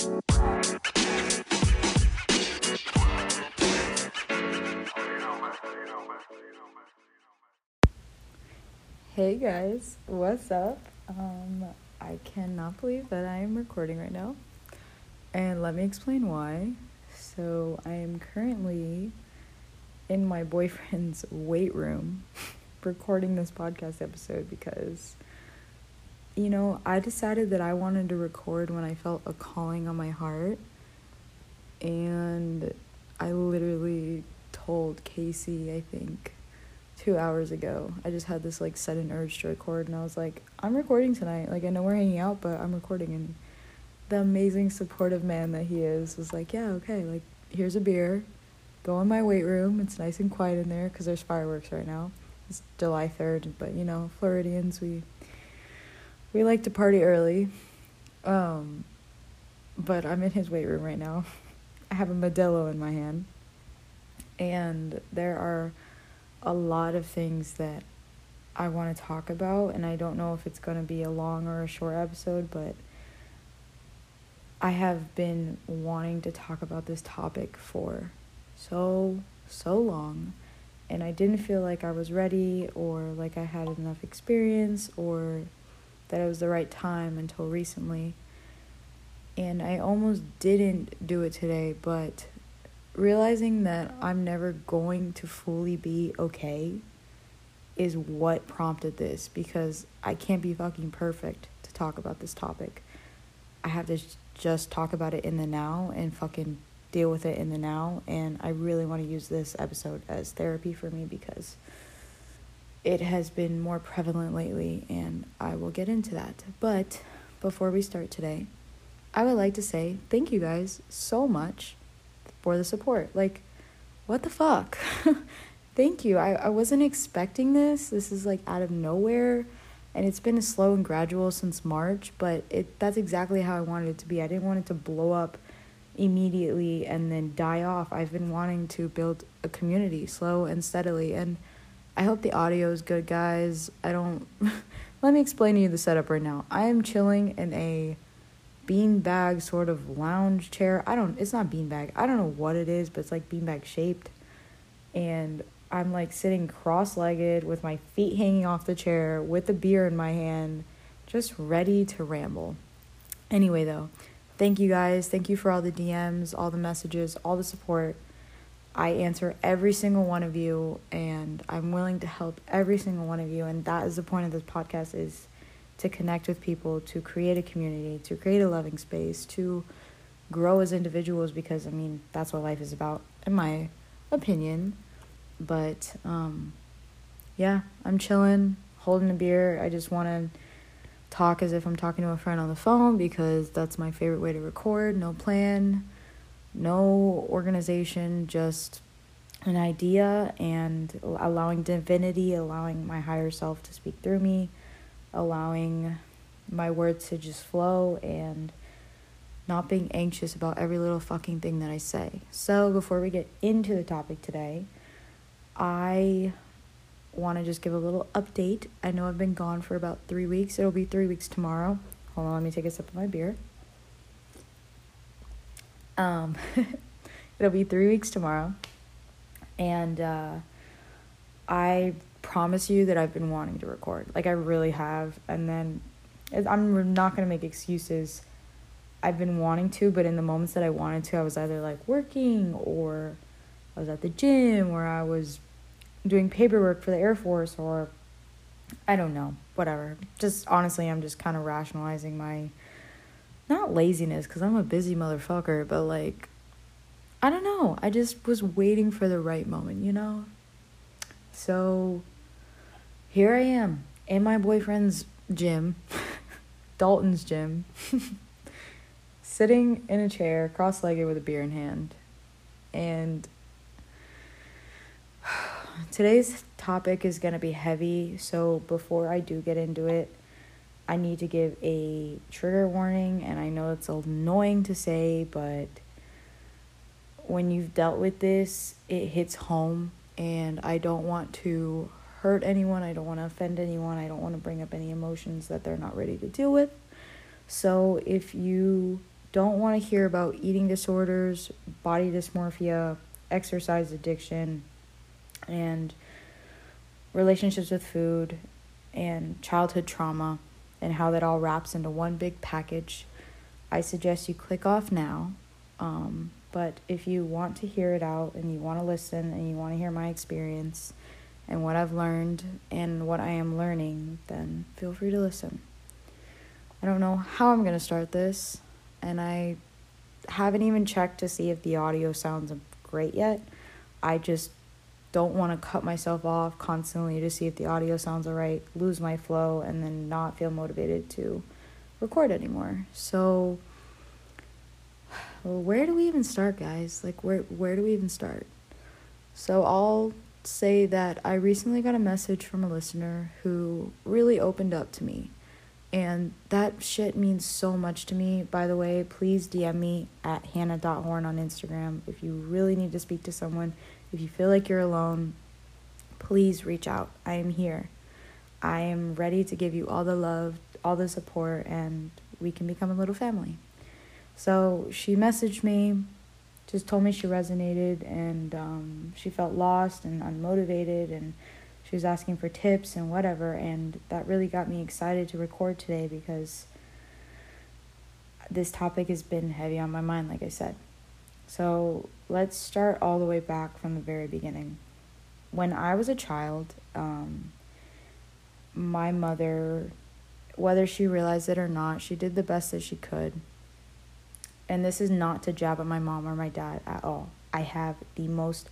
Hey guys, what's up? Um, I cannot believe that I am recording right now. And let me explain why. So, I am currently in my boyfriend's weight room recording this podcast episode because, you know, I decided that I wanted to record when I felt a calling on my heart. And I literally told Casey, I think, two hours ago. I just had this like sudden urge to record, and I was like, I'm recording tonight. Like, I know we're hanging out, but I'm recording. And the amazing, supportive man that he is was like, Yeah, okay, like, here's a beer. Go in my weight room. It's nice and quiet in there because there's fireworks right now. It's July 3rd, but you know, Floridians, we we like to party early. Um, but I'm in his weight room right now. I have a Modelo in my hand. And there are a lot of things that I want to talk about, and I don't know if it's going to be a long or a short episode, but I have been wanting to talk about this topic for so, so long, and I didn't feel like I was ready or like I had enough experience or that it was the right time until recently. And I almost didn't do it today, but realizing that I'm never going to fully be okay is what prompted this because I can't be fucking perfect to talk about this topic. I have to just talk about it in the now and fucking deal with it in the now. And I really want to use this episode as therapy for me because it has been more prevalent lately, and I will get into that. But before we start today, I would like to say thank you guys so much for the support. Like, what the fuck? Thank you. I, I wasn't expecting this. This is like out of nowhere. And it's been slow and gradual since March, but it that's exactly how I wanted it to be. I didn't want it to blow up immediately and then die off. I've been wanting to build a community slow and steadily. And I hope the audio is good, guys. I don't. Let me explain to you the setup right now. I am chilling in a beanbag sort of lounge chair. I don't it's not beanbag. I don't know what it is, but it's like beanbag shaped. And I'm like sitting cross-legged with my feet hanging off the chair with the beer in my hand, just ready to ramble. Anyway, though, thank you guys. Thank you for all the DMs, all the messages, all the support. I answer every single one of you and I'm willing to help every single one of you and that is the point of this podcast is to connect with people, to create a community, to create a loving space, to grow as individuals because I mean that's what life is about in my opinion. But um yeah, I'm chilling, holding a beer. I just want to talk as if I'm talking to a friend on the phone because that's my favorite way to record. No plan, no organization, just an idea and allowing divinity, allowing my higher self to speak through me allowing my words to just flow and not being anxious about every little fucking thing that I say. So, before we get into the topic today, I want to just give a little update. I know I've been gone for about three weeks. It'll be three weeks tomorrow. Hold on, let me take a sip of my beer. Um, it'll be three weeks tomorrow. And uh, I promise you that I've been wanting to record. Like I really have. And then I'm not going to make excuses. I've been wanting to, but in the moments that I wanted to, I was either like working or I was at the gym or I was doing paperwork for the Air Force or I don't know, whatever. Just honestly, I'm just kind of rationalizing my not laziness cuz I'm a busy motherfucker, but like I don't know. I just was waiting for the right moment, you know? So here I am in my boyfriend's gym, Dalton's gym. sitting in a chair, cross legged with a beer in hand. And today's topic is going to be heavy. So before I do get into it, I need to give a trigger warning. And I know it's annoying to say, but when you've dealt with this, it hits home. And I don't want to hurt anyone. I don't want to offend anyone. I don't want to bring up any emotions that they're not ready to deal with. So if you don't want to hear about eating disorders, body dysmorphia, exercise addiction, and relationships with food and childhood trauma and how that all wraps into one big package, I suggest you click off now. Um, but if you want to hear it out and you want to listen and you want to hear my experience and what I've learned and what I am learning, then feel free to listen. I don't know how I'm going to start this, and I haven't even checked to see if the audio sounds great yet. I just don't want to cut myself off constantly to see if the audio sounds alright, lose my flow, and then not feel motivated to record anymore. So, where do we even start, guys? Like, where where do we even start? So I'll say that I recently got a message from a listener who really opened up to me. And that shit means so much to me. By the way, please DM me at hannah.horn on Instagram if you really need to speak to someone if you feel like you're alone, please reach out. I am here. I am ready to give you all the love, all the support, and we can become a little family. So she messaged me, just told me she resonated and um, she felt lost and unmotivated, and she was asking for tips and whatever. And that really got me excited to record today because this topic has been heavy on my mind, like I said. So let's start all the way back from the very beginning. When I was a child, um, my mother, whether she realized it or not, she did the best that she could. And this is not to jab at my mom or my dad at all. I have the most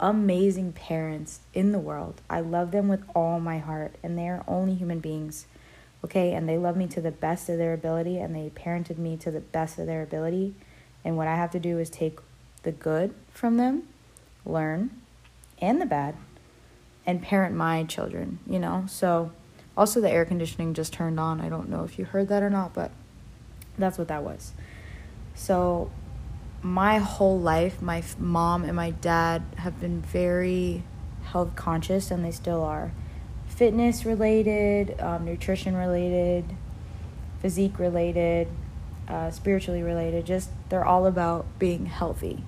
amazing parents in the world. I love them with all my heart, and they are only human beings. Okay, and they love me to the best of their ability, and they parented me to the best of their ability and what I have to do is take the good from them, learn, and the bad, and parent my children, you know? So, also, the air conditioning just turned on. I don't know if you heard that or not, but that's what that was. So, my whole life, my mom and my dad have been very health conscious, and they still are. Fitness related, um, nutrition related, physique related, uh, spiritually related. Just they're all about being healthy.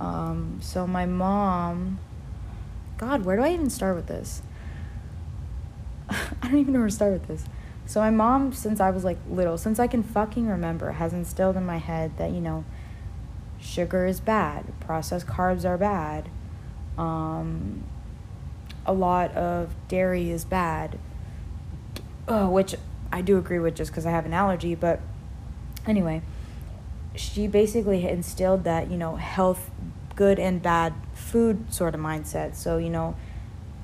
Um, so my mom, God, where do I even start with this? I don't even know where to start with this. So my mom, since I was like little, since I can fucking remember, has instilled in my head that you know, sugar is bad, processed carbs are bad, um, a lot of dairy is bad. Uh, which I do agree with, just because I have an allergy, but anyway, she basically instilled that, you know, health, good and bad food sort of mindset. So, you know,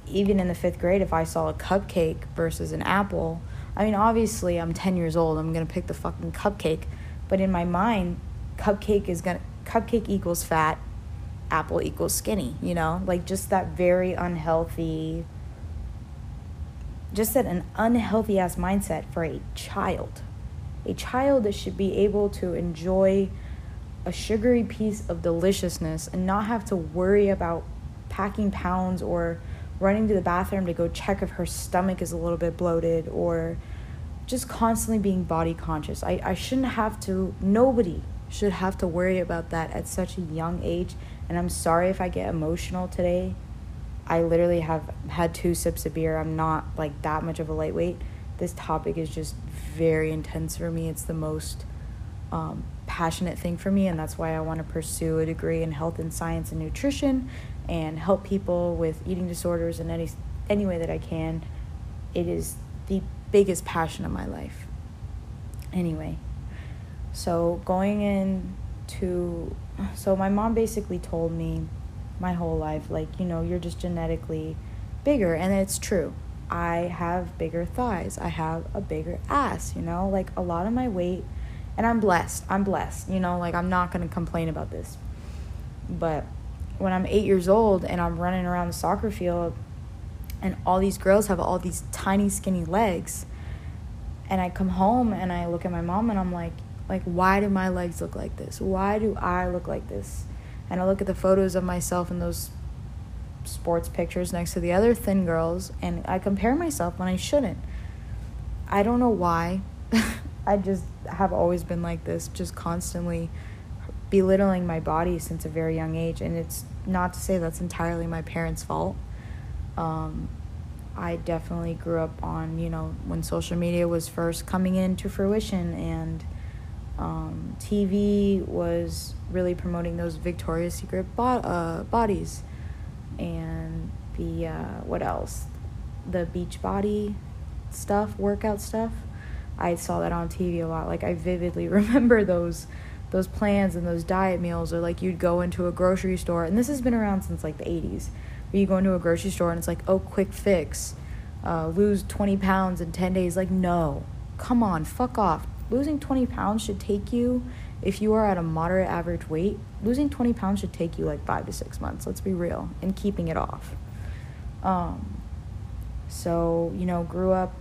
even in the fifth grade, if I saw a cupcake versus an apple, I mean, obviously, I'm 10 years old, I'm gonna pick the fucking cupcake. But in my mind, cupcake is gonna, cupcake equals fat, apple equals skinny, you know? Like, just that very unhealthy, just that an unhealthy ass mindset for a child a child that should be able to enjoy a sugary piece of deliciousness and not have to worry about packing pounds or running to the bathroom to go check if her stomach is a little bit bloated or just constantly being body conscious. I, I shouldn't have to, nobody should have to worry about that at such a young age. And I'm sorry if I get emotional today. I literally have had two sips of beer. I'm not like that much of a lightweight. This topic is just very intense for me. It's the most um, passionate thing for me, and that's why I want to pursue a degree in health and science and nutrition and help people with eating disorders in any any way that I can. It is the biggest passion of my life. Anyway, so going in to so my mom basically told me my whole life like, you know, you're just genetically bigger and it's true. I have bigger thighs. I have a bigger ass, you know? Like a lot of my weight and I'm blessed. I'm blessed. You know, like I'm not going to complain about this. But when I'm 8 years old and I'm running around the soccer field and all these girls have all these tiny skinny legs and I come home and I look at my mom and I'm like like why do my legs look like this? Why do I look like this? And I look at the photos of myself in those sports pictures next to the other thin girls and I compare myself when I shouldn't. I don't know why. I just have always been like this, just constantly belittling my body since a very young age. And it's not to say that's entirely my parents' fault. Um, I definitely grew up on, you know, when social media was first coming into fruition and um, TV was really promoting those Victoria's Secret bo- uh, bodies and the uh, what else? The beach body stuff, workout stuff. I saw that on TV a lot. Like I vividly remember those those plans and those diet meals or like you'd go into a grocery store and this has been around since like the 80s where you go into a grocery store and it's like oh quick fix uh, lose 20 pounds in 10 days like no come on fuck off losing 20 pounds should take you if you are at a moderate average weight, losing 20 pounds should take you like five to six months, let's be real, and keeping it off. Um, so, you know, grew up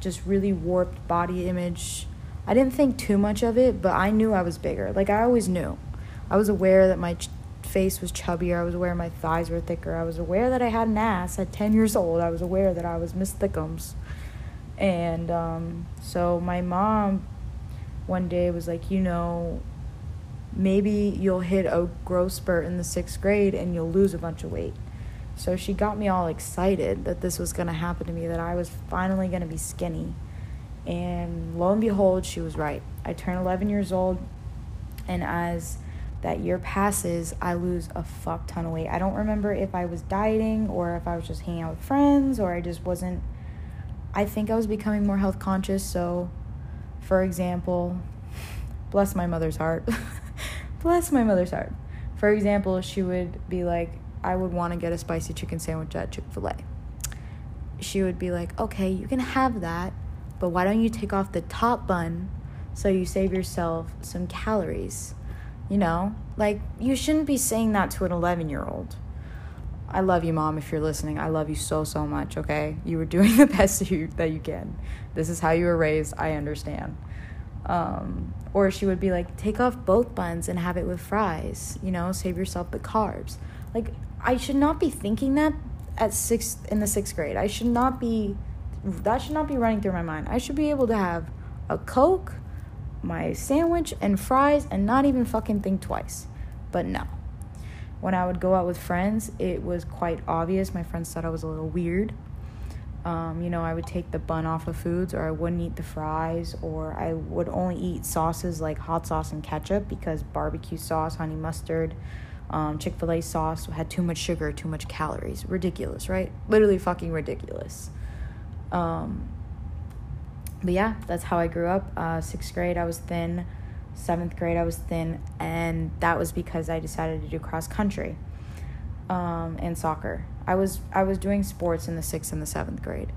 just really warped body image. I didn't think too much of it, but I knew I was bigger. Like, I always knew. I was aware that my ch- face was chubbier. I was aware my thighs were thicker. I was aware that I had an ass at 10 years old. I was aware that I was Miss Thickums. And um, so my mom one day was like, you know, maybe you'll hit a growth spurt in the sixth grade and you'll lose a bunch of weight. So she got me all excited that this was going to happen to me, that I was finally going to be skinny. And lo and behold, she was right. I turn 11 years old, and as that year passes, I lose a fuck ton of weight. I don't remember if I was dieting or if I was just hanging out with friends or I just wasn't. I think I was becoming more health conscious, so for example, bless my mother's heart. bless my mother's heart. For example, she would be like, I would want to get a spicy chicken sandwich at Chick fil A. She would be like, okay, you can have that, but why don't you take off the top bun so you save yourself some calories? You know, like you shouldn't be saying that to an 11 year old. I love you, mom, if you're listening. I love you so, so much, okay? You were doing the best that you, that you can. This is how you were raised. I understand. Um, or she would be like, take off both buns and have it with fries, you know, save yourself the carbs. Like, I should not be thinking that at sixth, in the sixth grade. I should not be, that should not be running through my mind. I should be able to have a Coke, my sandwich, and fries and not even fucking think twice. But no when I would go out with friends, it was quite obvious. My friends thought I was a little weird. Um, you know, I would take the bun off of foods, or I wouldn't eat the fries, or I would only eat sauces like hot sauce and ketchup because barbecue sauce, honey mustard, um, Chick fil A sauce had too much sugar, too much calories. Ridiculous, right? Literally fucking ridiculous. Um, but yeah, that's how I grew up. Uh, sixth grade, I was thin seventh grade, I was thin, and that was because I decided to do cross country um, and soccer. I was I was doing sports in the sixth and the seventh grade.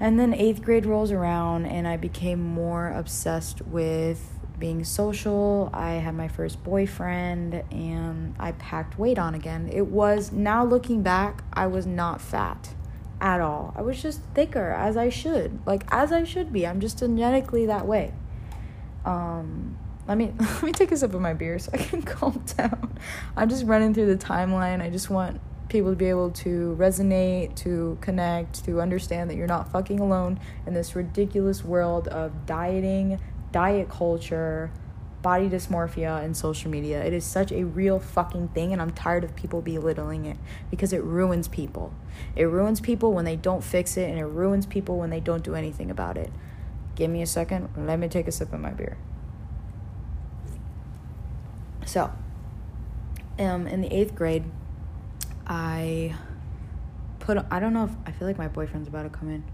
And then eighth grade rolls around, and I became more obsessed with being social. I had my first boyfriend, and I packed weight on again. It was, now looking back, I was not fat at all. I was just thicker, as I should. Like, as I should be. I'm just genetically that way. Um, let me let me take a sip of my beer so I can calm down. I'm just running through the timeline. I just want people to be able to resonate, to connect, to understand that you're not fucking alone in this ridiculous world of dieting, diet culture, body dysmorphia, and social media. It is such a real fucking thing, and I'm tired of people belittling it because it ruins people. It ruins people when they don't fix it, and it ruins people when they don't do anything about it. Give me a second. Let me take a sip of my beer. So, um, in the eighth grade, I put. I don't know if I feel like my boyfriend's about to come in.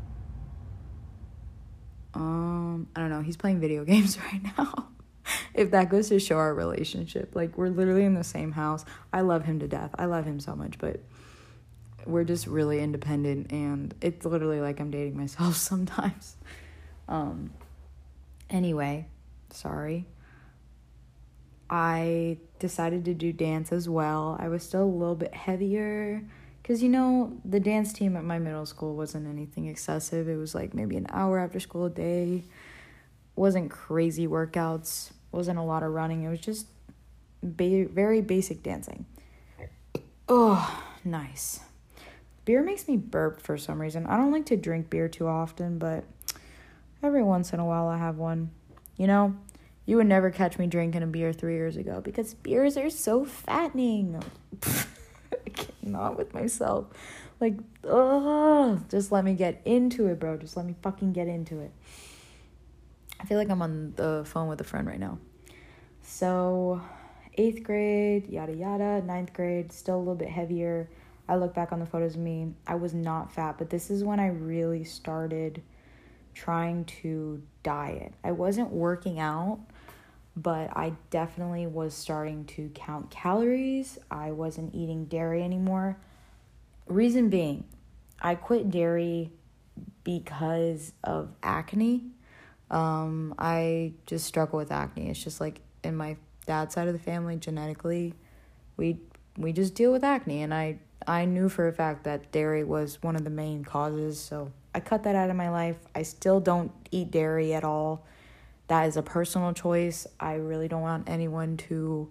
Um, I don't know. He's playing video games right now. if that goes to show our relationship, like we're literally in the same house. I love him to death. I love him so much, but we're just really independent, and it's literally like I'm dating myself sometimes. Um, anyway, Sorry. I decided to do dance as well. I was still a little bit heavier because, you know, the dance team at my middle school wasn't anything excessive. It was like maybe an hour after school a day. Wasn't crazy workouts. Wasn't a lot of running. It was just ba- very basic dancing. Oh, nice. Beer makes me burp for some reason. I don't like to drink beer too often, but every once in a while I have one. You know, you would never catch me drinking a beer three years ago because beers are so fattening. I cannot with myself. Like, ugh, just let me get into it, bro. Just let me fucking get into it. I feel like I'm on the phone with a friend right now. So, eighth grade, yada yada, ninth grade, still a little bit heavier. I look back on the photos of me. I was not fat, but this is when I really started trying to diet. I wasn't working out but I definitely was starting to count calories. I wasn't eating dairy anymore. Reason being, I quit dairy because of acne. Um, I just struggle with acne. It's just like in my dad's side of the family, genetically, we we just deal with acne, and I I knew for a fact that dairy was one of the main causes. So I cut that out of my life. I still don't eat dairy at all that is a personal choice. I really don't want anyone to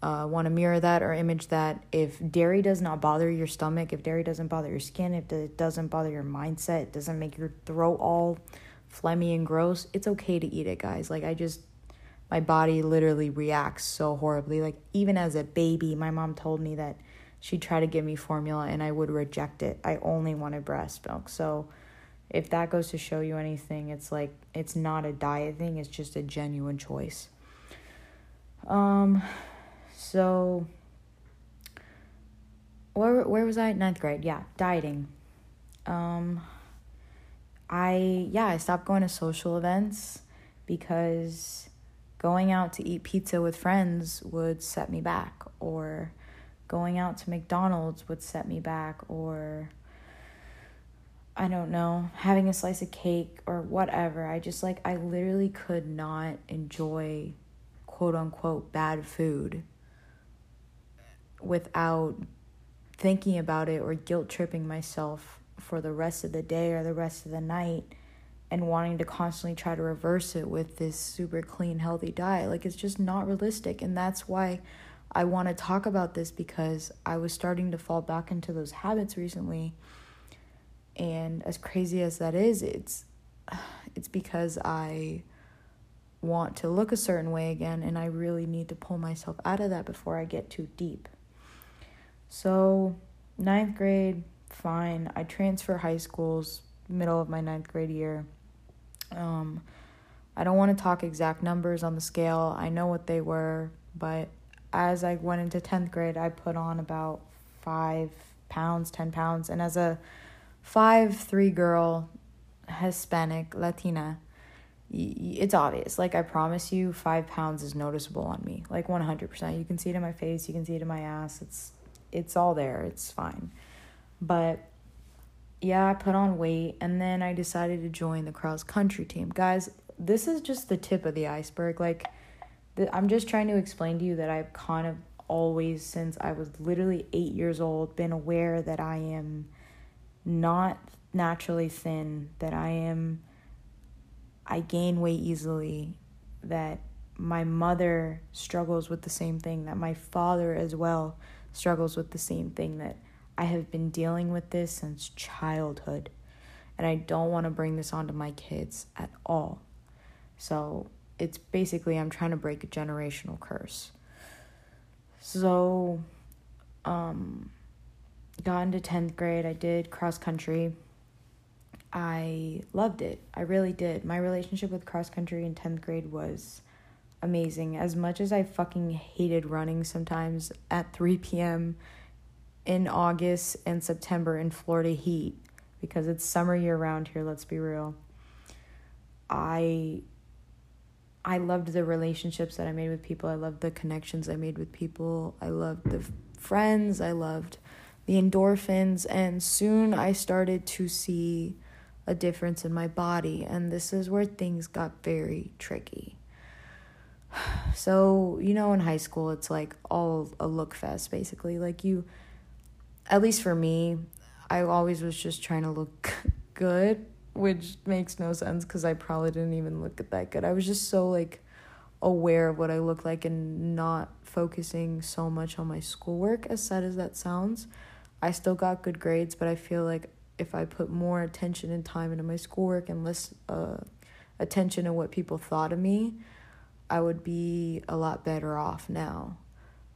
uh, want to mirror that or image that. If dairy does not bother your stomach, if dairy doesn't bother your skin, if it doesn't bother your mindset, it doesn't make your throat all phlegmy and gross, it's okay to eat it, guys. Like, I just, my body literally reacts so horribly. Like, even as a baby, my mom told me that she'd try to give me formula and I would reject it. I only wanted breast milk. So, if that goes to show you anything, it's like it's not a diet thing, it's just a genuine choice. Um so where where was I? Ninth grade, yeah, dieting. Um I yeah, I stopped going to social events because going out to eat pizza with friends would set me back or going out to McDonald's would set me back or I don't know, having a slice of cake or whatever. I just like, I literally could not enjoy quote unquote bad food without thinking about it or guilt tripping myself for the rest of the day or the rest of the night and wanting to constantly try to reverse it with this super clean, healthy diet. Like, it's just not realistic. And that's why I want to talk about this because I was starting to fall back into those habits recently and as crazy as that is it's it's because i want to look a certain way again and i really need to pull myself out of that before i get too deep. So ninth grade fine. I transfer high schools middle of my ninth grade year. Um, i don't want to talk exact numbers on the scale. I know what they were but as i went into 10th grade i put on about five pounds 10 pounds. And as a five three girl hispanic latina it's obvious. Like i promise you five pounds is noticeable on me. Like 100% you can see it in my face. You can see it in my ass. It's it's all there. It's fine. But yeah i put on weight and then i decided to join the cross country team. Guys this is just the tip of the iceberg. Like the, i'm just trying to explain to you that i've kind of always since i was literally eight years old been aware that i am not naturally thin, that I am, I gain weight easily, that my mother struggles with the same thing, that my father as well struggles with the same thing, that I have been dealing with this since childhood. And I don't want to bring this onto my kids at all. So it's basically I'm trying to break a generational curse. So, um, got into 10th grade. I did cross country. I loved it. I really did. My relationship with cross country in 10th grade was amazing. As much as I fucking hated running sometimes at 3 p.m. in August and September in Florida heat because it's summer year round here, let's be real. I I loved the relationships that I made with people. I loved the connections I made with people. I loved the friends. I loved the endorphins, and soon I started to see a difference in my body, and this is where things got very tricky. So, you know, in high school, it's like all a look fest, basically. Like, you, at least for me, I always was just trying to look good, which makes no sense because I probably didn't even look that good. I was just so, like, aware of what I look like and not focusing so much on my schoolwork, as sad as that sounds. I still got good grades, but I feel like if I put more attention and time into my schoolwork and less uh, attention to what people thought of me, I would be a lot better off now.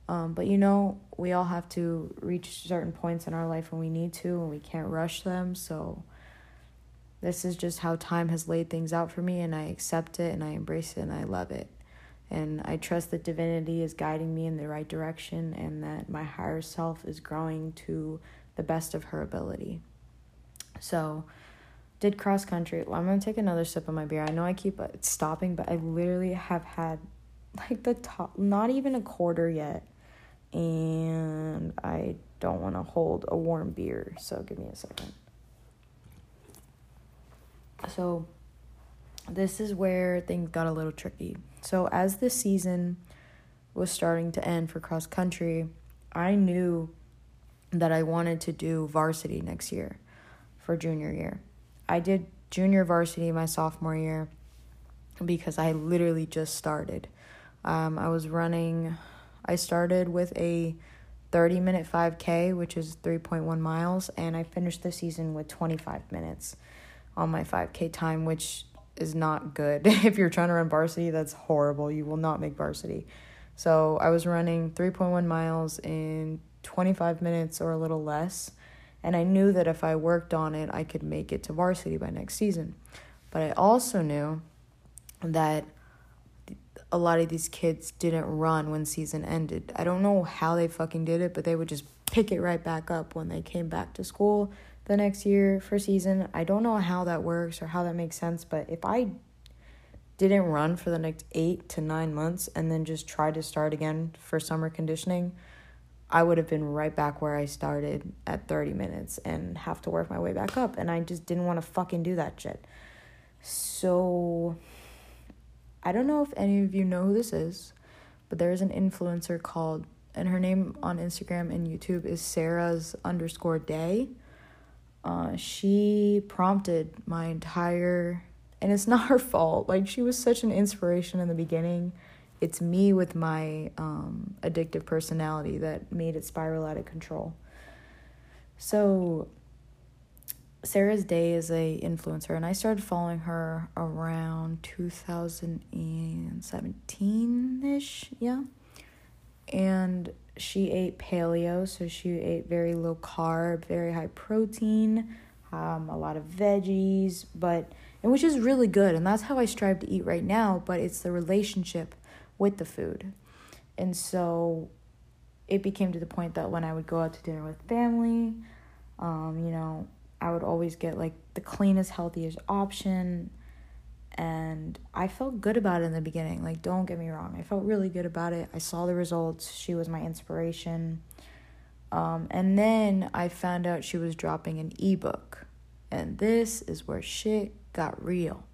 Um, but you know, we all have to reach certain points in our life when we need to, and we can't rush them. So, this is just how time has laid things out for me, and I accept it and I embrace it and I love it. And I trust that divinity is guiding me in the right direction and that my higher self is growing to the best of her ability. So, did cross country. Well, I'm gonna take another sip of my beer. I know I keep uh, stopping, but I literally have had like the top, not even a quarter yet, and I don't want to hold a warm beer. So give me a second. So, this is where things got a little tricky. So, as the season was starting to end for cross country, I knew that I wanted to do varsity next year for junior year. I did junior varsity my sophomore year because I literally just started. Um, I was running, I started with a 30 minute 5K, which is 3.1 miles, and I finished the season with 25 minutes on my 5K time, which is not good. if you're trying to run varsity, that's horrible. You will not make varsity. So I was running 3.1 miles in 25 minutes or a little less. And I knew that if I worked on it, I could make it to varsity by next season. But I also knew that a lot of these kids didn't run when season ended. I don't know how they fucking did it, but they would just pick it right back up when they came back to school the next year for season. I don't know how that works or how that makes sense, but if I didn't run for the next eight to nine months and then just tried to start again for summer conditioning, I would have been right back where I started at 30 minutes and have to work my way back up. And I just didn't want to fucking do that shit. So I don't know if any of you know who this is, but there is an influencer called, and her name on Instagram and YouTube is Sarah's underscore day. Uh, she prompted my entire, and it's not her fault. Like, she was such an inspiration in the beginning it's me with my um, addictive personality that made it spiral out of control. So Sarah's Day is a influencer and I started following her around 2017-ish, yeah. And she ate paleo, so she ate very low carb, very high protein, um, a lot of veggies, but and which is really good, and that's how I strive to eat right now. But it's the relationship with the food. And so it became to the point that when I would go out to dinner with family, um, you know, I would always get like the cleanest, healthiest option. And I felt good about it in the beginning. Like, don't get me wrong, I felt really good about it. I saw the results. She was my inspiration. Um, and then I found out she was dropping an ebook. And this is where shit got real.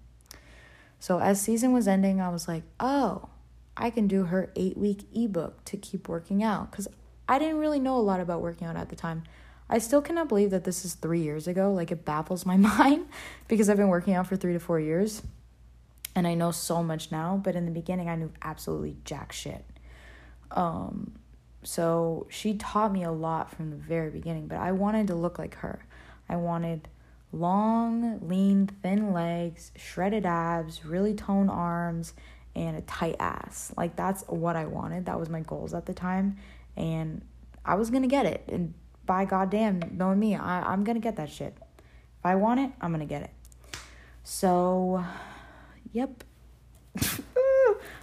So, as season was ending, I was like, oh, I can do her eight week ebook to keep working out. Because I didn't really know a lot about working out at the time. I still cannot believe that this is three years ago. Like, it baffles my mind because I've been working out for three to four years and I know so much now. But in the beginning, I knew absolutely jack shit. Um, so she taught me a lot from the very beginning, but I wanted to look like her. I wanted long, lean, thin legs, shredded abs, really toned arms, and a tight ass. Like that's what I wanted. That was my goals at the time. And I was gonna get it. And by goddamn, knowing me, I, I'm gonna get that shit. If I want it, I'm gonna get it. So, yep.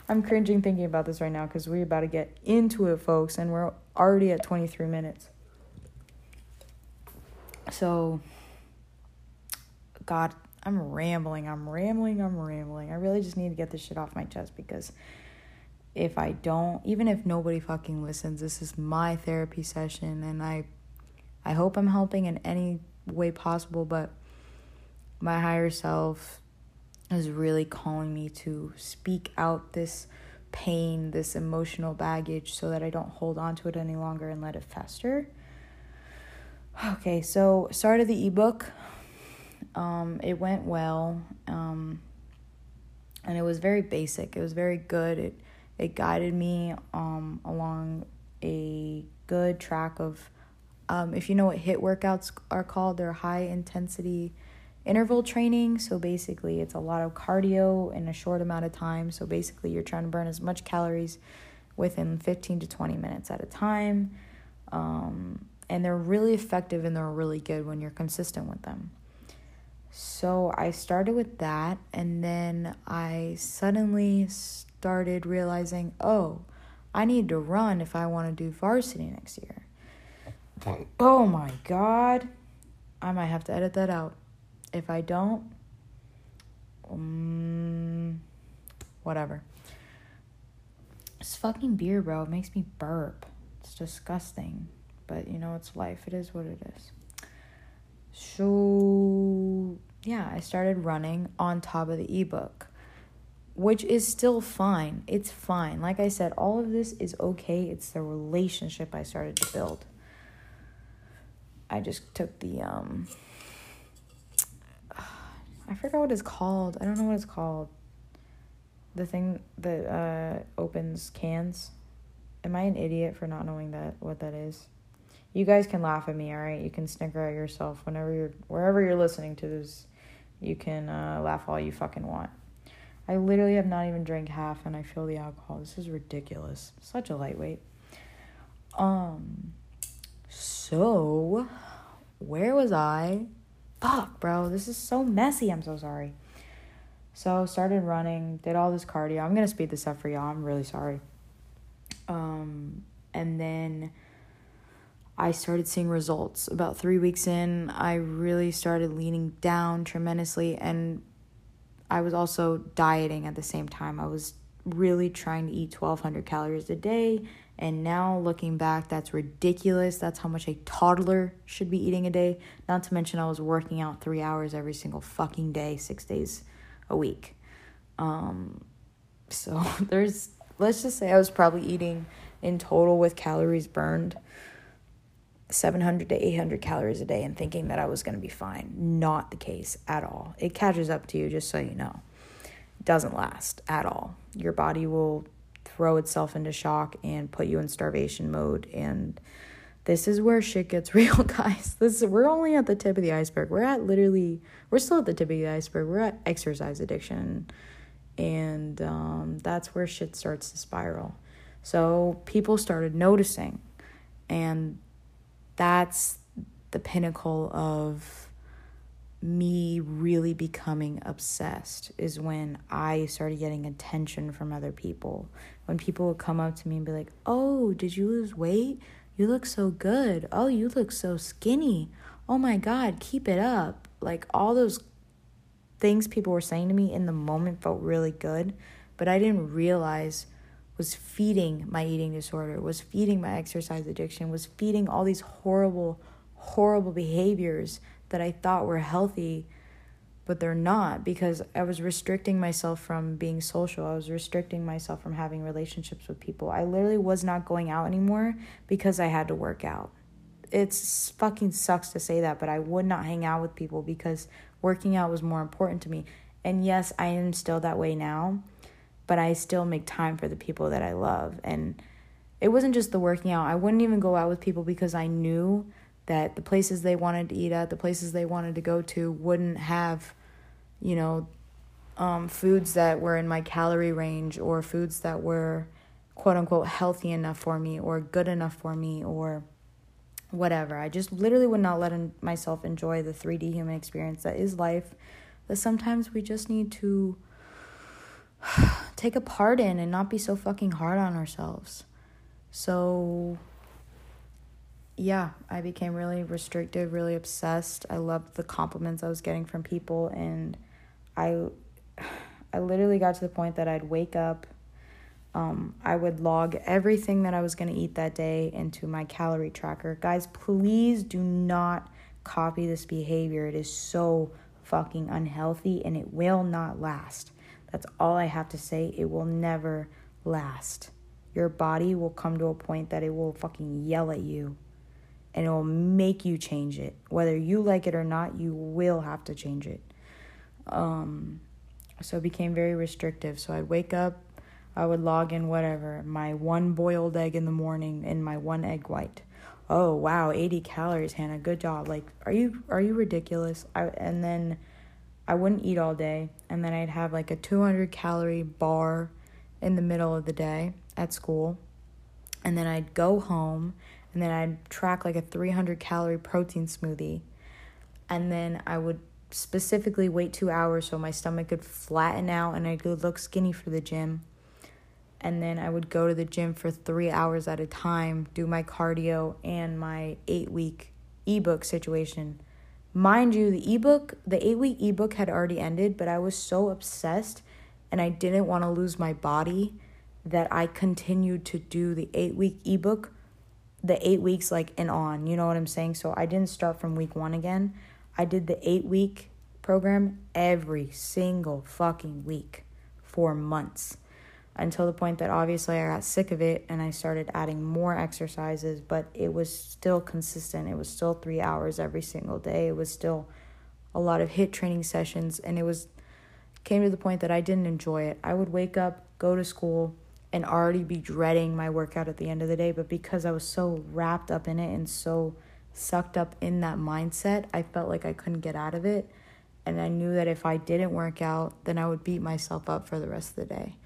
I'm cringing thinking about this right now because we're about to get into it, folks, and we're already at 23 minutes. So, God, I'm rambling, I'm rambling, I'm rambling. I really just need to get this shit off my chest because if I don't, even if nobody fucking listens, this is my therapy session and I I hope I'm helping in any way possible, but my higher self is really calling me to speak out this pain, this emotional baggage, so that I don't hold on to it any longer and let it fester. Okay, so started the ebook. Um, it went well, um, and it was very basic. It was very good. It it guided me um, along a good track of, um, if you know what HIIT workouts are called, they're high intensity interval training. So basically, it's a lot of cardio in a short amount of time. So basically, you're trying to burn as much calories within 15 to 20 minutes at a time. Um, and they're really effective and they're really good when you're consistent with them. So I started with that, and then I suddenly started realizing, oh, I need to run if I want to do varsity next year. Oh my god. I might have to edit that out. If I don't, um, whatever. This fucking beer, bro, it makes me burp. It's disgusting. But you know, it's life. It is what it is. So, yeah, I started running on top of the ebook, which is still fine. It's fine. Like I said, all of this is okay. It's the relationship I started to build. I just took the um I forgot what it's called. I don't know what it's called. The thing that uh, opens cans. Am I an idiot for not knowing that what that is? You guys can laugh at me, all right? You can snicker at yourself whenever you're wherever you're listening to this. You can uh, laugh all you fucking want. I literally have not even drank half, and I feel the alcohol. This is ridiculous. Such a lightweight. Um. So, where was I? Fuck, bro, this is so messy. I'm so sorry. So started running, did all this cardio. I'm gonna speed this up for y'all. I'm really sorry. Um, and then I started seeing results. About three weeks in, I really started leaning down tremendously, and I was also dieting at the same time. I was really trying to eat 1,200 calories a day and now looking back, that's ridiculous. That's how much a toddler should be eating a day. Not to mention, I was working out three hours every single fucking day, six days a week. Um, so there's, let's just say I was probably eating in total with calories burned 700 to 800 calories a day and thinking that I was going to be fine. Not the case at all. It catches up to you, just so you know. Doesn't last at all. Your body will throw itself into shock and put you in starvation mode. And this is where shit gets real guys. This we're only at the tip of the iceberg. We're at literally we're still at the tip of the iceberg. We're at exercise addiction. And um, that's where shit starts to spiral. So people started noticing. And that's the pinnacle of me really becoming obsessed is when I started getting attention from other people. When people would come up to me and be like, Oh, did you lose weight? You look so good. Oh, you look so skinny. Oh my God, keep it up. Like all those things people were saying to me in the moment felt really good, but I didn't realize was feeding my eating disorder, was feeding my exercise addiction, was feeding all these horrible, horrible behaviors that I thought were healthy, but they're not because I was restricting myself from being social. I was restricting myself from having relationships with people. I literally was not going out anymore because I had to work out. It's fucking sucks to say that, but I would not hang out with people because working out was more important to me. And yes, I am still that way now, but I still make time for the people that I love. And it wasn't just the working out. I wouldn't even go out with people because I knew that the places they wanted to eat at, the places they wanted to go to, wouldn't have, you know, um, foods that were in my calorie range or foods that were quote unquote healthy enough for me or good enough for me or whatever. I just literally would not let in, myself enjoy the 3D human experience that is life, that sometimes we just need to take a part in and not be so fucking hard on ourselves. So yeah, I became really restrictive, really obsessed. I loved the compliments I was getting from people and I I literally got to the point that I'd wake up um, I would log everything that I was going to eat that day into my calorie tracker. Guys, please do not copy this behavior. It is so fucking unhealthy and it will not last. That's all I have to say. It will never last. Your body will come to a point that it will fucking yell at you and it will make you change it. Whether you like it or not, you will have to change it. Um, so it became very restrictive. So I'd wake up, I would log in whatever, my one boiled egg in the morning and my one egg white. Oh wow, 80 calories, Hannah. Good job. Like, are you are you ridiculous? I and then I wouldn't eat all day, and then I'd have like a 200 calorie bar in the middle of the day at school. And then I'd go home and then I'd track like a 300 calorie protein smoothie. And then I would specifically wait two hours so my stomach could flatten out and I could look skinny for the gym. And then I would go to the gym for three hours at a time, do my cardio and my eight week ebook situation. Mind you, the ebook, the eight week ebook had already ended, but I was so obsessed and I didn't want to lose my body that I continued to do the eight week ebook, the eight weeks like and on. You know what I'm saying? So I didn't start from week one again. I did the eight week program every single fucking week for months until the point that obviously I got sick of it and I started adding more exercises, but it was still consistent. It was still three hours every single day. It was still a lot of HIIT training sessions, and it was came to the point that I didn't enjoy it. I would wake up, go to school, and already be dreading my workout at the end of the day, but because I was so wrapped up in it and so sucked up in that mindset, I felt like I couldn't get out of it. And I knew that if I didn't work out, then I would beat myself up for the rest of the day.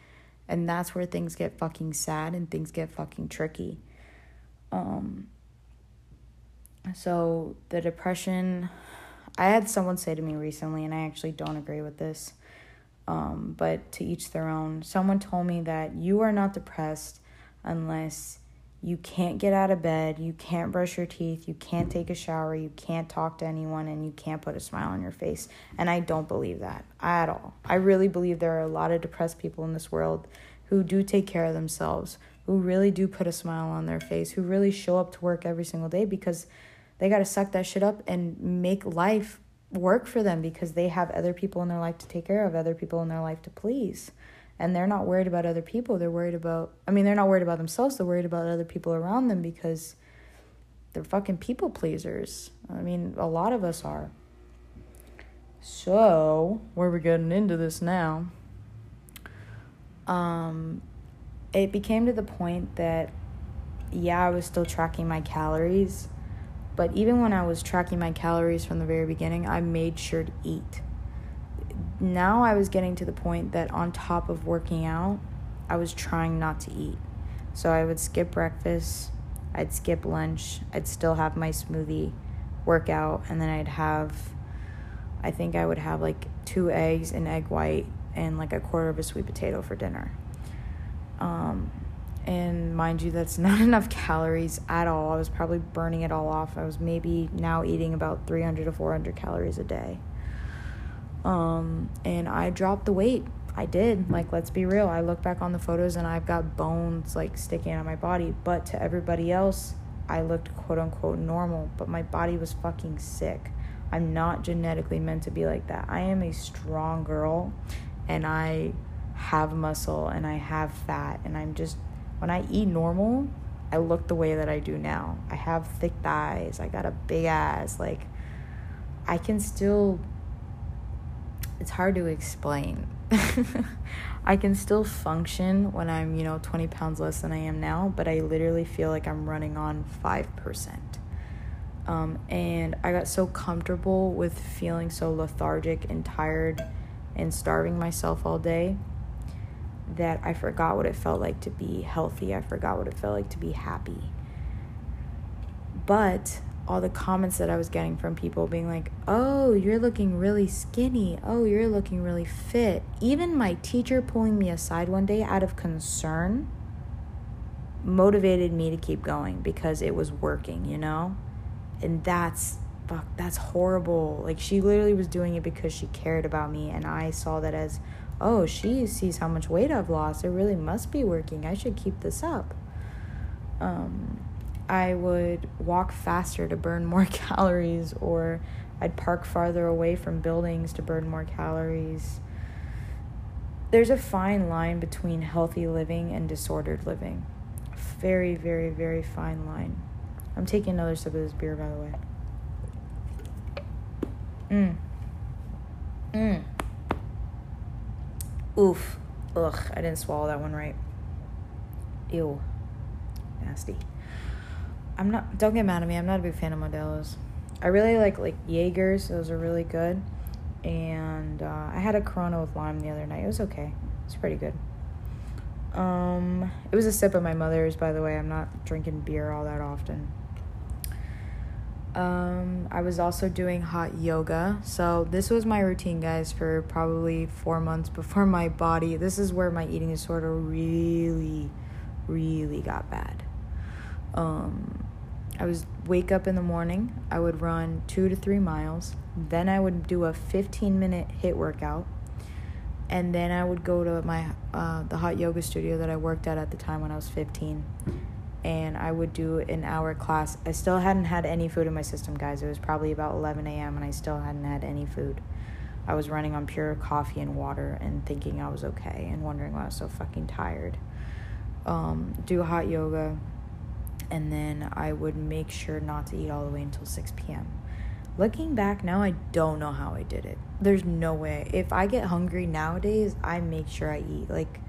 And that's where things get fucking sad and things get fucking tricky. Um so the depression I had someone say to me recently and I actually don't agree with this um, but to each their own. Someone told me that you are not depressed unless you can't get out of bed, you can't brush your teeth, you can't take a shower, you can't talk to anyone, and you can't put a smile on your face. And I don't believe that at all. I really believe there are a lot of depressed people in this world who do take care of themselves, who really do put a smile on their face, who really show up to work every single day because they got to suck that shit up and make life work for them because they have other people in their life to take care of, other people in their life to please. And they're not worried about other people. They're worried about, I mean, they're not worried about themselves. They're worried about other people around them because they're fucking people pleasers. I mean, a lot of us are. So, where we're getting into this now, um, it became to the point that, yeah, I was still tracking my calories but even when I was tracking my calories from the very beginning, I made sure to eat. Now I was getting to the point that on top of working out, I was trying not to eat. So I would skip breakfast, I'd skip lunch, I'd still have my smoothie, workout, and then I'd have, I think I would have like two eggs, an egg white, and like a quarter of a sweet potato for dinner. Um, and mind you, that's not enough calories at all. I was probably burning it all off. I was maybe now eating about 300 to 400 calories a day. Um, and I dropped the weight. I did. Like, let's be real. I look back on the photos and I've got bones like sticking out of my body. But to everybody else, I looked quote unquote normal. But my body was fucking sick. I'm not genetically meant to be like that. I am a strong girl and I have muscle and I have fat and I'm just when I eat normal, I look the way that I do now. I have thick thighs, I got a big ass. Like, I can still, it's hard to explain. I can still function when I'm, you know, 20 pounds less than I am now, but I literally feel like I'm running on 5%. Um, and I got so comfortable with feeling so lethargic and tired and starving myself all day that I forgot what it felt like to be healthy. I forgot what it felt like to be happy. But all the comments that I was getting from people being like, oh, you're looking really skinny. Oh, you're looking really fit. Even my teacher pulling me aside one day out of concern motivated me to keep going because it was working, you know? And that's fuck, that's horrible. Like she literally was doing it because she cared about me and I saw that as oh, she sees how much weight I've lost. It really must be working. I should keep this up. Um, I would walk faster to burn more calories, or I'd park farther away from buildings to burn more calories. there's a fine line between healthy living and disordered living. Very, very, very fine line. I'm taking another sip of this beer, by the way. Mmm. Mmm. Oof. Ugh, I didn't swallow that one right. Ew. Nasty. I'm not, don't get mad at me, I'm not a big fan of Modelo's. I really like, like, Jaegers, those are really good. And uh, I had a Corona with lime the other night. It was okay. It's pretty good. Um, it was a sip of my mother's, by the way. I'm not drinking beer all that often. Um, I was also doing hot yoga. So, this was my routine, guys, for probably four months before my body. This is where my eating disorder really, really got bad. Um, I was wake up in the morning, I would run two to three miles, then I would do a 15 minute HIIT workout, and then I would go to my uh, the hot yoga studio that I worked at at the time when I was 15 and I would do an hour class. I still hadn't had any food in my system, guys. It was probably about 11 a.m. and I still hadn't had any food. I was running on pure coffee and water and thinking I was okay and wondering why I was so fucking tired. Um, do hot yoga, and then I would make sure not to eat all the way until 6 p.m. Looking back now, I don't know how I did it. There's no way. If I get hungry nowadays, I make sure I eat. Like,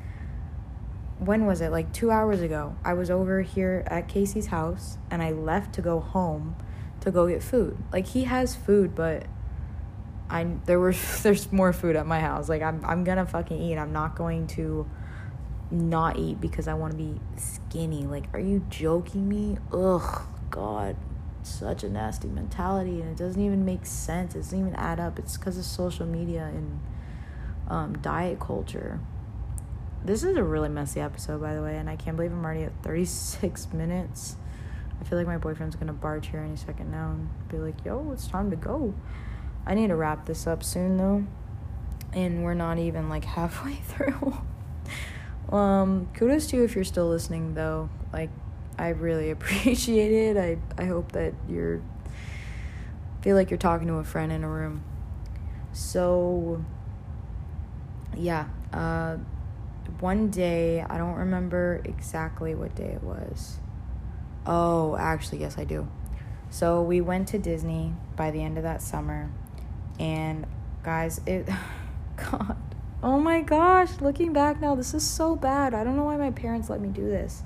when was it? Like two hours ago. I was over here at Casey's house and I left to go home to go get food. Like he has food, but I there was there's more food at my house. Like I'm I'm gonna fucking eat. I'm not going to not eat because I want to be skinny. Like are you joking me? Ugh, god. Such a nasty mentality and it doesn't even make sense. It doesn't even add up. It's because of social media and um, diet culture. This is a really messy episode, by the way, and I can't believe I'm already at 36 minutes. I feel like my boyfriend's gonna barge here any second now and be like, yo, it's time to go. I need to wrap this up soon, though. And we're not even like halfway through. um, kudos to you if you're still listening, though. Like, I really appreciate it. I, I hope that you're feel like you're talking to a friend in a room. So, yeah, uh, one day, I don't remember exactly what day it was. Oh, actually, yes, I do. So we went to Disney by the end of that summer, and guys, it, God, oh my gosh, looking back now, this is so bad. I don't know why my parents let me do this.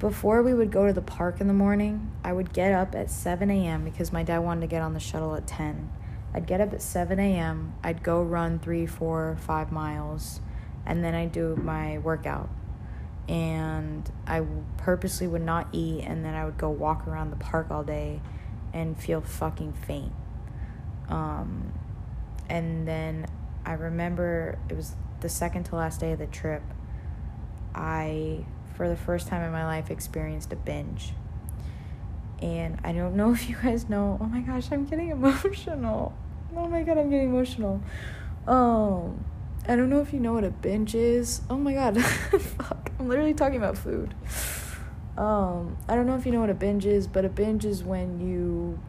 Before we would go to the park in the morning, I would get up at 7 a.m. because my dad wanted to get on the shuttle at 10. I'd get up at 7 a.m., I'd go run three, four, five miles and then I do my workout. And I purposely would not eat, and then I would go walk around the park all day and feel fucking faint. Um, and then I remember it was the second to last day of the trip. I, for the first time in my life, experienced a binge. And I don't know if you guys know. Oh my gosh, I'm getting emotional. Oh my god, I'm getting emotional. Um, I don't know if you know what a binge is. Oh my god. Fuck. I'm literally talking about food. Um, I don't know if you know what a binge is, but a binge is when you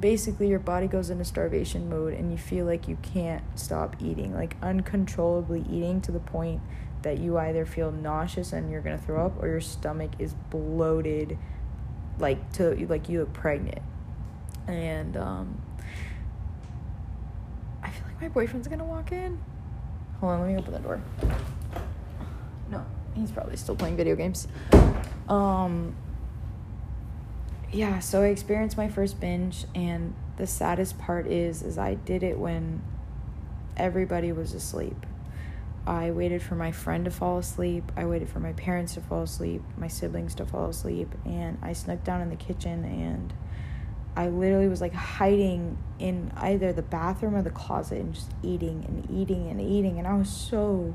basically your body goes into starvation mode and you feel like you can't stop eating, like uncontrollably eating to the point that you either feel nauseous and you're going to throw up or your stomach is bloated like to like you look pregnant. And um I feel like my boyfriend's going to walk in. Hold on, let me open the door. No, he's probably still playing video games. Um, yeah, so I experienced my first binge, and the saddest part is, is I did it when everybody was asleep. I waited for my friend to fall asleep. I waited for my parents to fall asleep, my siblings to fall asleep, and I snuck down in the kitchen and I literally was like hiding in either the bathroom or the closet and just eating and eating and eating. And I was so,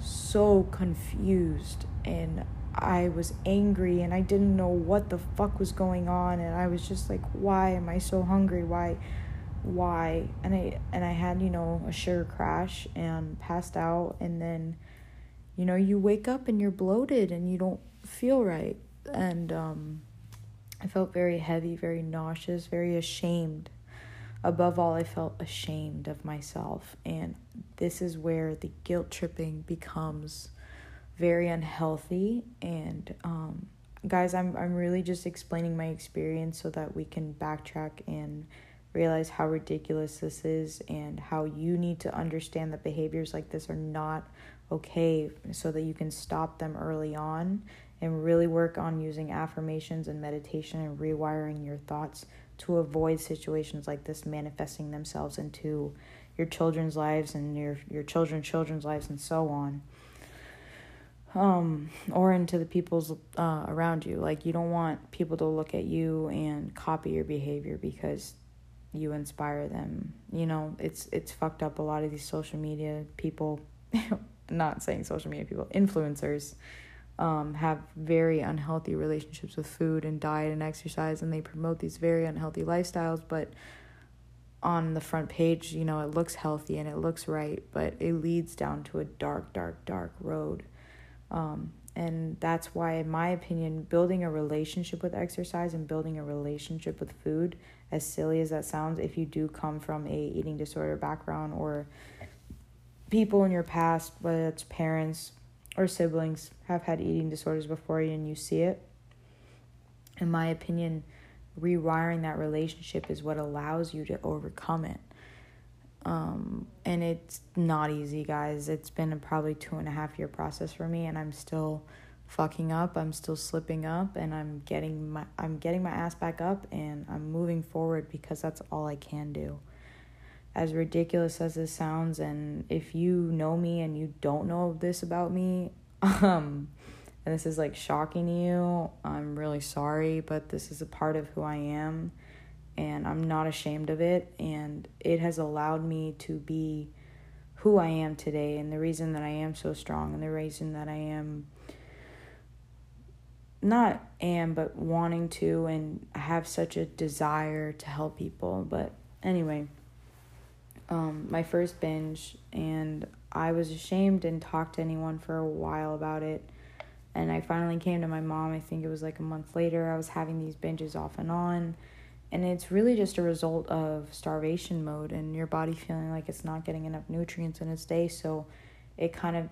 so confused. And I was angry and I didn't know what the fuck was going on. And I was just like, why am I so hungry? Why? Why? And I and I had, you know, a sugar crash and passed out and then you know, you wake up and you're bloated and you don't feel right. And um I felt very heavy, very nauseous, very ashamed above all, I felt ashamed of myself. And this is where the guilt tripping becomes very unhealthy. And, um, guys, I'm, I'm really just explaining my experience so that we can backtrack and realize how ridiculous this is and how you need to understand that behaviors like this are not okay so that you can stop them early on and really work on using affirmations and meditation and rewiring your thoughts to avoid situations like this manifesting themselves into your children's lives and your your children's children's lives and so on. Um or into the people's uh, around you. Like you don't want people to look at you and copy your behavior because you inspire them. You know it's it's fucked up a lot of these social media people not saying social media people influencers um, have very unhealthy relationships with food and diet and exercise, and they promote these very unhealthy lifestyles. But on the front page, you know, it looks healthy and it looks right, but it leads down to a dark, dark, dark road. Um, and that's why, in my opinion, building a relationship with exercise and building a relationship with food, as silly as that sounds, if you do come from a eating disorder background or people in your past, whether it's parents, or siblings have had eating disorders before you and you see it. In my opinion, rewiring that relationship is what allows you to overcome it. Um, and it's not easy, guys. It's been a probably two and a half year process for me, and I'm still fucking up. I'm still slipping up, and I'm getting my I'm getting my ass back up, and I'm moving forward because that's all I can do as ridiculous as this sounds and if you know me and you don't know this about me um and this is like shocking to you i'm really sorry but this is a part of who i am and i'm not ashamed of it and it has allowed me to be who i am today and the reason that i am so strong and the reason that i am not am but wanting to and have such a desire to help people but anyway um, my first binge, and I was ashamed and talked to anyone for a while about it. And I finally came to my mom, I think it was like a month later. I was having these binges off and on. And it's really just a result of starvation mode and your body feeling like it's not getting enough nutrients in its day. So it kind of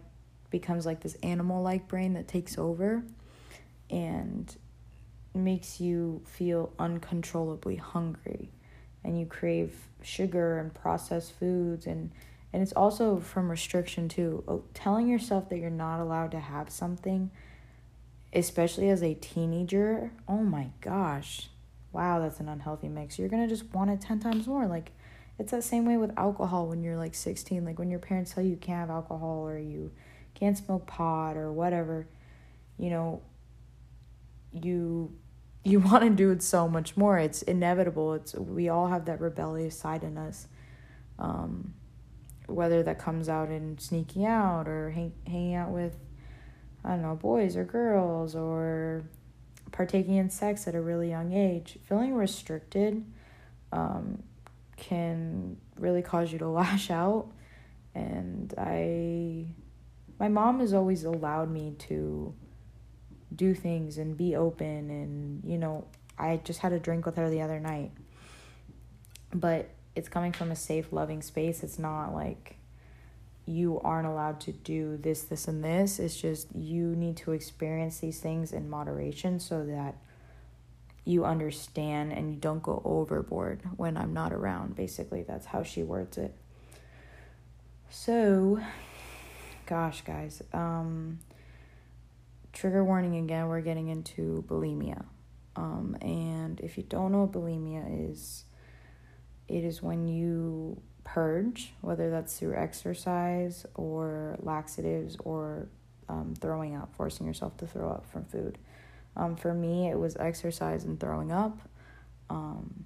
becomes like this animal like brain that takes over and makes you feel uncontrollably hungry and you crave sugar and processed foods and and it's also from restriction too. Oh, telling yourself that you're not allowed to have something especially as a teenager oh my gosh. Wow that's an unhealthy mix. You're gonna just want it 10 times more. Like it's that same way with alcohol when you're like 16 like when your parents tell you you can't have alcohol or you can't smoke pot or whatever you know you you want to do it so much more. It's inevitable. It's we all have that rebellious side in us. Um, whether that comes out in sneaking out or hang, hanging out with I don't know, boys or girls or partaking in sex at a really young age. Feeling restricted um, can really cause you to lash out. And I, my mom has always allowed me to do things and be open and you know i just had a drink with her the other night. But it's coming from a safe loving space. It's not like you aren't allowed to do this this and this. It's just you need to experience these things in moderation so that you understand and you don't go overboard when i'm not around. Basically that's how she words it. So gosh guys um trigger warning again, we're getting into bulimia. Um, and if you don't know what bulimia is, it is when you purge, whether that's through exercise or laxatives or um, throwing up, forcing yourself to throw up from food. Um, for me, it was exercise and throwing up, um,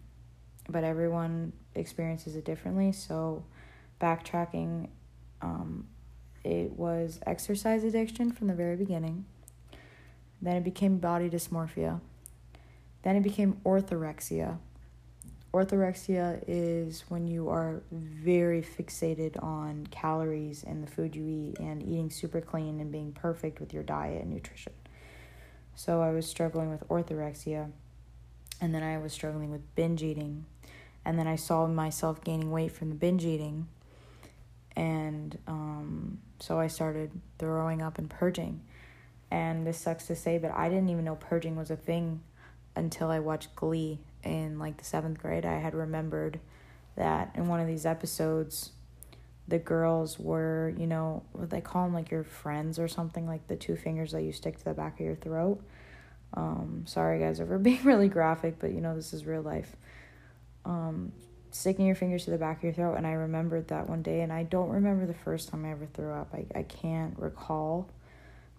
but everyone experiences it differently. So, backtracking, um, it was exercise addiction from the very beginning. Then it became body dysmorphia. Then it became orthorexia. Orthorexia is when you are very fixated on calories and the food you eat and eating super clean and being perfect with your diet and nutrition. So I was struggling with orthorexia and then I was struggling with binge eating. And then I saw myself gaining weight from the binge eating. And um, so I started throwing up and purging. And this sucks to say, but I didn't even know purging was a thing until I watched Glee in like the seventh grade. I had remembered that in one of these episodes, the girls were, you know, what they call them like your friends or something, like the two fingers that you stick to the back of your throat. Um, sorry guys, we're being really graphic, but you know, this is real life. Um, sticking your fingers to the back of your throat, and I remembered that one day, and I don't remember the first time I ever threw up. I, I can't recall,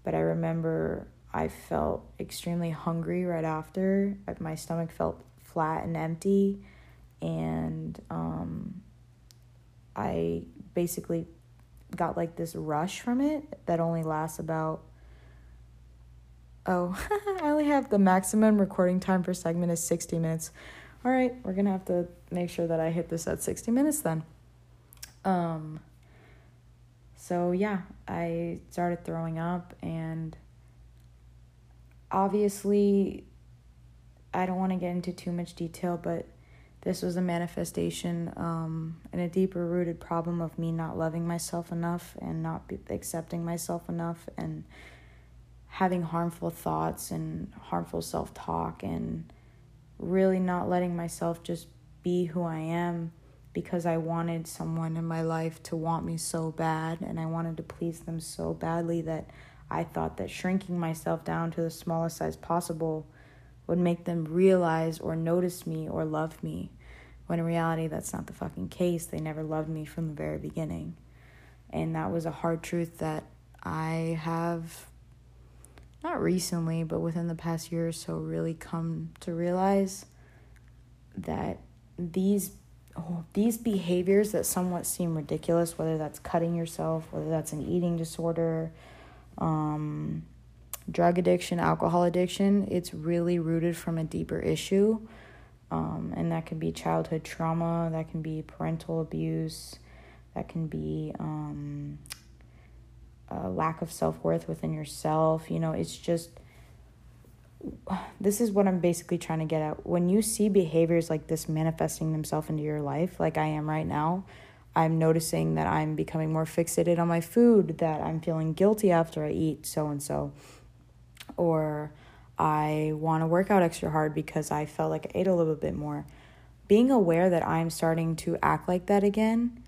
but I remember I felt extremely hungry right after. My stomach felt flat and empty, and um, I basically got like this rush from it that only lasts about oh i only have the maximum recording time per segment is 60 minutes all right we're gonna have to make sure that i hit this at 60 minutes then um so yeah i started throwing up and obviously i don't want to get into too much detail but this was a manifestation um, and a deeper rooted problem of me not loving myself enough and not accepting myself enough and having harmful thoughts and harmful self talk and really not letting myself just be who I am because I wanted someone in my life to want me so bad and I wanted to please them so badly that I thought that shrinking myself down to the smallest size possible would make them realize or notice me or love me. When in reality, that's not the fucking case. They never loved me from the very beginning. And that was a hard truth that I have, not recently, but within the past year or so, really come to realize that these these behaviors that somewhat seem ridiculous, whether that's cutting yourself, whether that's an eating disorder, um, drug addiction, alcohol addiction, it's really rooted from a deeper issue. Um, and that can be childhood trauma, that can be parental abuse, that can be um, a lack of self worth within yourself. You know, it's just this is what I'm basically trying to get at. When you see behaviors like this manifesting themselves into your life, like I am right now, I'm noticing that I'm becoming more fixated on my food, that I'm feeling guilty after I eat so and so or I want to work out extra hard because I felt like I ate a little bit more. Being aware that I'm starting to act like that again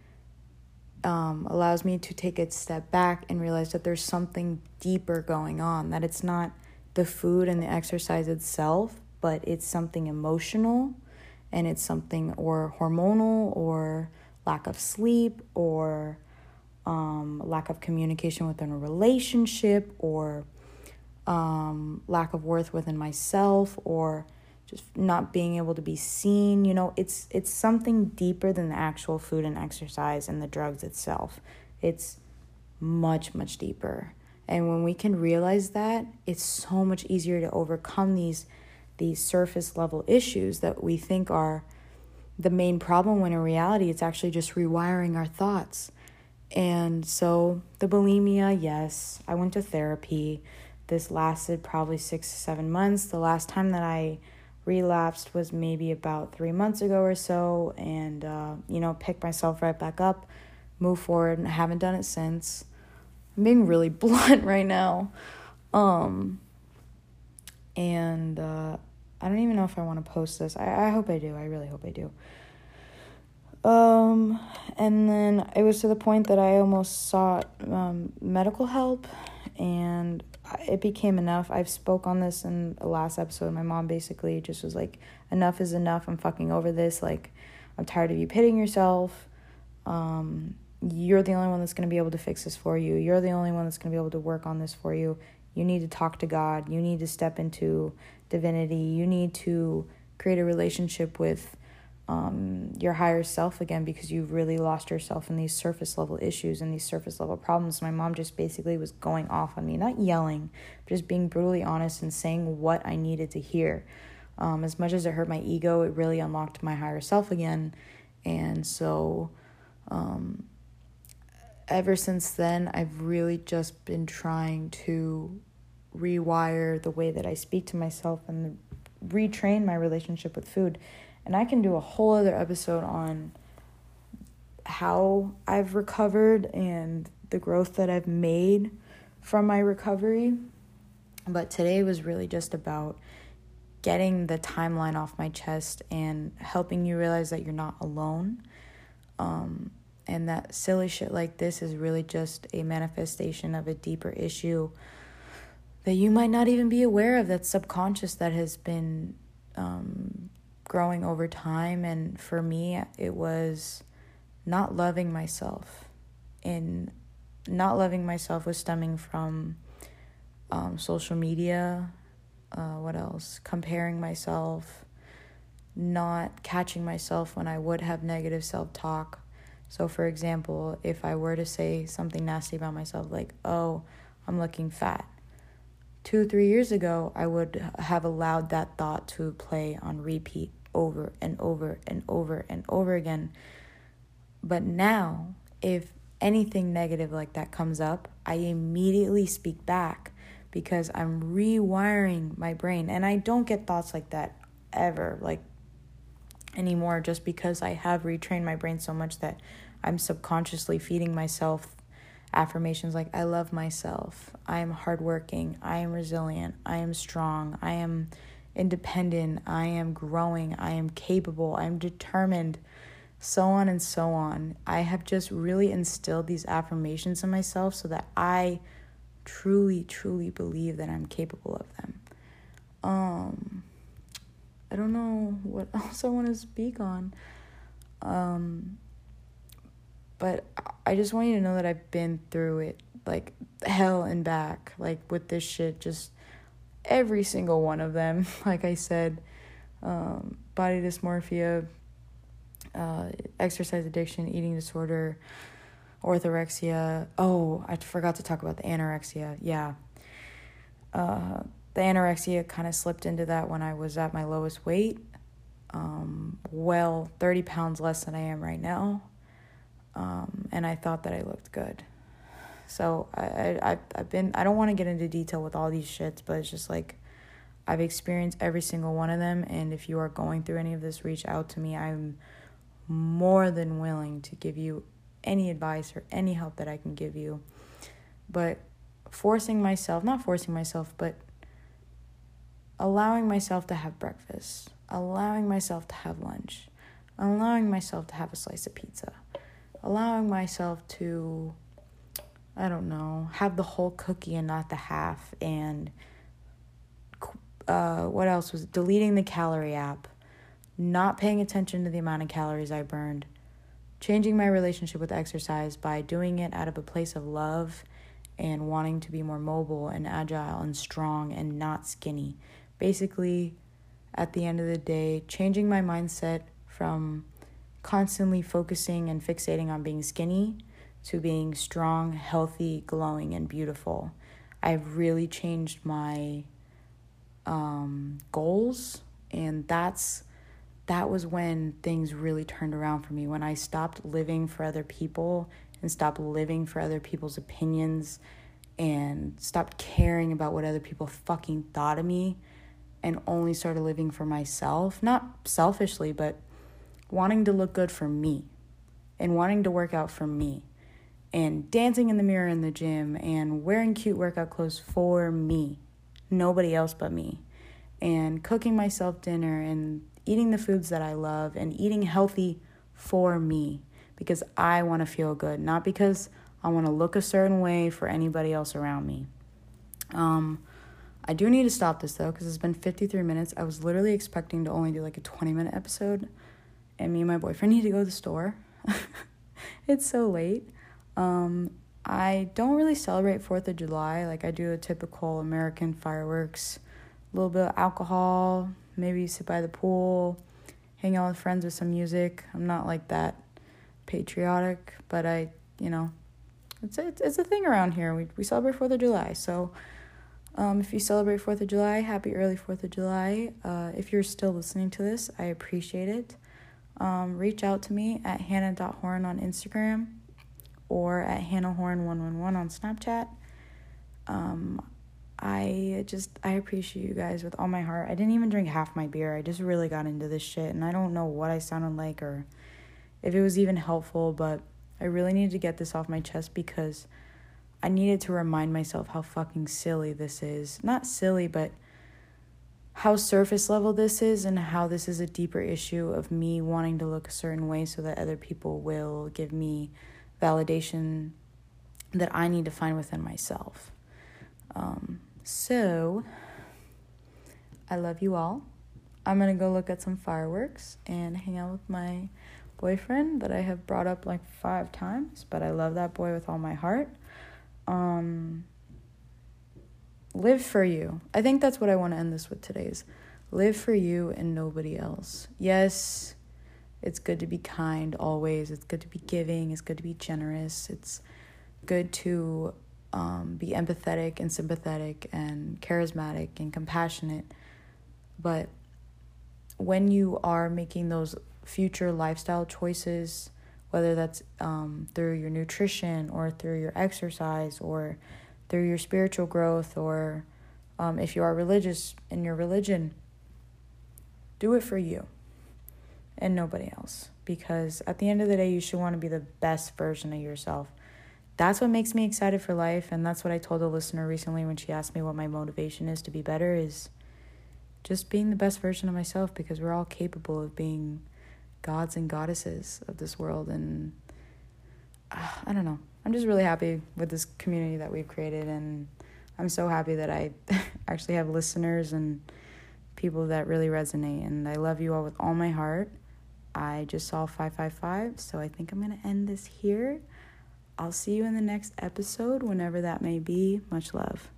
um, allows me to take a step back and realize that there's something deeper going on, that it's not the food and the exercise itself, but it's something emotional and it's something or hormonal or lack of sleep or um, lack of communication within a relationship or um, lack of worth within myself or just not being able to be seen you know? It's it's something deeper than the actual food and exercise and the drugs itself. It's much much deeper and when we can realize that it's so much easier to overcome these these surface level issues that we think are the main problem when in reality it's actually just rewiring our thoughts and so the bulimia yes i went to therapy this lasted probably six to seven months. The last time that I relapsed was maybe about three months ago or so, and uh, you know, picked myself right back up, move forward, and I haven't done it since. I'm being really blunt right now. Um, and uh, I don't even know if I want to post this. I, I hope I do. I really hope I do. Um, and then it was to the point that I almost sought um, medical help, and it became enough. I've spoke on this in the last episode. My mom basically just was like, "Enough is enough. I'm fucking over this. Like, I'm tired of you pitting yourself. Um, you're the only one that's gonna be able to fix this for you. You're the only one that's gonna be able to work on this for you. You need to talk to God. You need to step into divinity. You need to create a relationship with." um, your higher self again because you've really lost yourself in these surface level issues and these surface level problems. My mom just basically was going off on me, not yelling, just being brutally honest and saying what I needed to hear. Um, as much as it hurt my ego, it really unlocked my higher self again. And so, um, ever since then, I've really just been trying to rewire the way that I speak to myself and retrain my relationship with food And I can do a whole other episode on how I've recovered and the growth that I've made from my recovery. But today was really just about getting the timeline off my chest and helping you realize that you're not alone. Um, and that silly shit like this is really just a manifestation of a deeper issue that you might not even be aware of that's subconscious that has been um, growing over time. And for me, it was not loving myself. And not loving myself was stemming from um, social media. Uh, what else? Comparing myself, not catching myself when I would have negative self talk. So, for example, if I were to say something nasty about myself, like, oh, I'm looking fat, two, three years ago, I would have allowed that thought to play on repeat over and over and over and over again. But now, if anything negative like that comes up, I immediately speak back because I'm rewiring my brain. And I don't get thoughts like that ever, like anymore, just because I have retrained my brain so much that I'm subconsciously feeding myself affirmations like I love myself, I am hardworking, I am resilient, I am strong, I am independent, I am growing, I am capable, I am determined, so on and so on. I have just really instilled these affirmations in myself so that I truly, truly believe that I'm capable of them. Um, I don't know what else I want to speak on. Um, but I just want you to know that I've been through it like hell and back, like with this shit, just every single one of them. Like I said, um, body dysmorphia, uh, exercise addiction, eating disorder, orthorexia. Oh, I forgot to talk about the anorexia. Yeah. Uh, the anorexia kind of slipped into that when I was at my lowest weight. Um, well, 30 pounds less than I am right now um, and I thought that I looked good. So I, I I've been I don't want to get into detail with all these shits, but it's just like I've experienced every single one of them, and if you are going through any of this, reach out to me. I'm more than willing to give you any advice or any help that I can give you. But forcing myself, not forcing myself, but allowing myself to have breakfast, allowing myself to have lunch, allowing myself to have a slice of pizza. Allowing myself to I don't know, have the whole cookie and not the half and uh, what else was deleting the calorie app, not paying attention to the amount of calories I burned, changing my relationship with exercise by doing it out of a place of love and wanting to be more mobile and agile and strong and not skinny. Basically, at the end of the day, changing my mindset from constantly focusing and fixating on being skinny to being strong, healthy, glowing, and beautiful. I've really changed my um, goals, and that's that was when things really turned around for me. When I stopped living for other people and stopped living for other people's opinions and stopped caring about what other people fucking thought of me and only started living for myself, not selfishly, but wanting to look good for me and wanting to work out for me and dancing in the mirror in the gym and wearing cute workout clothes for me, nobody else but me, and cooking myself dinner and eating the foods that I love and eating healthy for me because I want to feel good, not because I want to look a certain way for anybody else around me. Um, I do need to stop this though because it's been 53 minutes. I was literally expecting to only do like a 20 minute episode and me and my boyfriend need to go to the store. it's so late. Um, I don't really celebrate 4th of July. Like, I do a typical American fireworks, a little bit of alcohol, maybe sit by the pool, hang out with friends with some music. I'm not like that patriotic, but I, you know, it's a, it's a thing around here. We, we celebrate 4th of July. So, um, if you celebrate 4th of July, happy early 4th of July. Uh, if you're still listening to this, I appreciate it um, reach out to me at hannah.horn on Instagram or at hannahhorn111 on Snapchat. Um, I just I appreciate you guys with all my heart. I didn't even drink half my beer. I just really got into this shit and I don't know what I sounded like or if it was even helpful, but I really needed to get this off my chest because I needed to remind myself how fucking silly this is. Not silly, but how surface level this is and how this is a deeper issue of me wanting to look a certain way so that other people will give me validation that I need to find within myself. Um, so, I love you all. I'm gonna go look at some fireworks and hang out with my boyfriend that I have brought up like five times, but I love that boy with all my heart. Um, live for you. I think that's what I want to end this with today is live for you and nobody else. Yes, it's good to be kind always. It's good to be giving. It's good to be generous. It's good to um, be empathetic and sympathetic and charismatic and compassionate. But when you are making those future lifestyle choices, whether that's um, through your nutrition or through your exercise or through your spiritual growth or um, if you are religious in your religion, do it for you and nobody else. Because at the end of the day, you should want to be the best version of yourself that's what makes me excited for life and that's what i told a listener recently when she asked me what my motivation is to be better is just being the best version of myself because we're all capable of being gods and goddesses of this world and uh, i don't know i'm just really happy with this community that we've created and i'm so happy that i actually have listeners and people that really resonate and i love you all with all my heart i just saw 555 so i think i'm going to end this here I'll see you in the next episode, whenever that may be. Much love.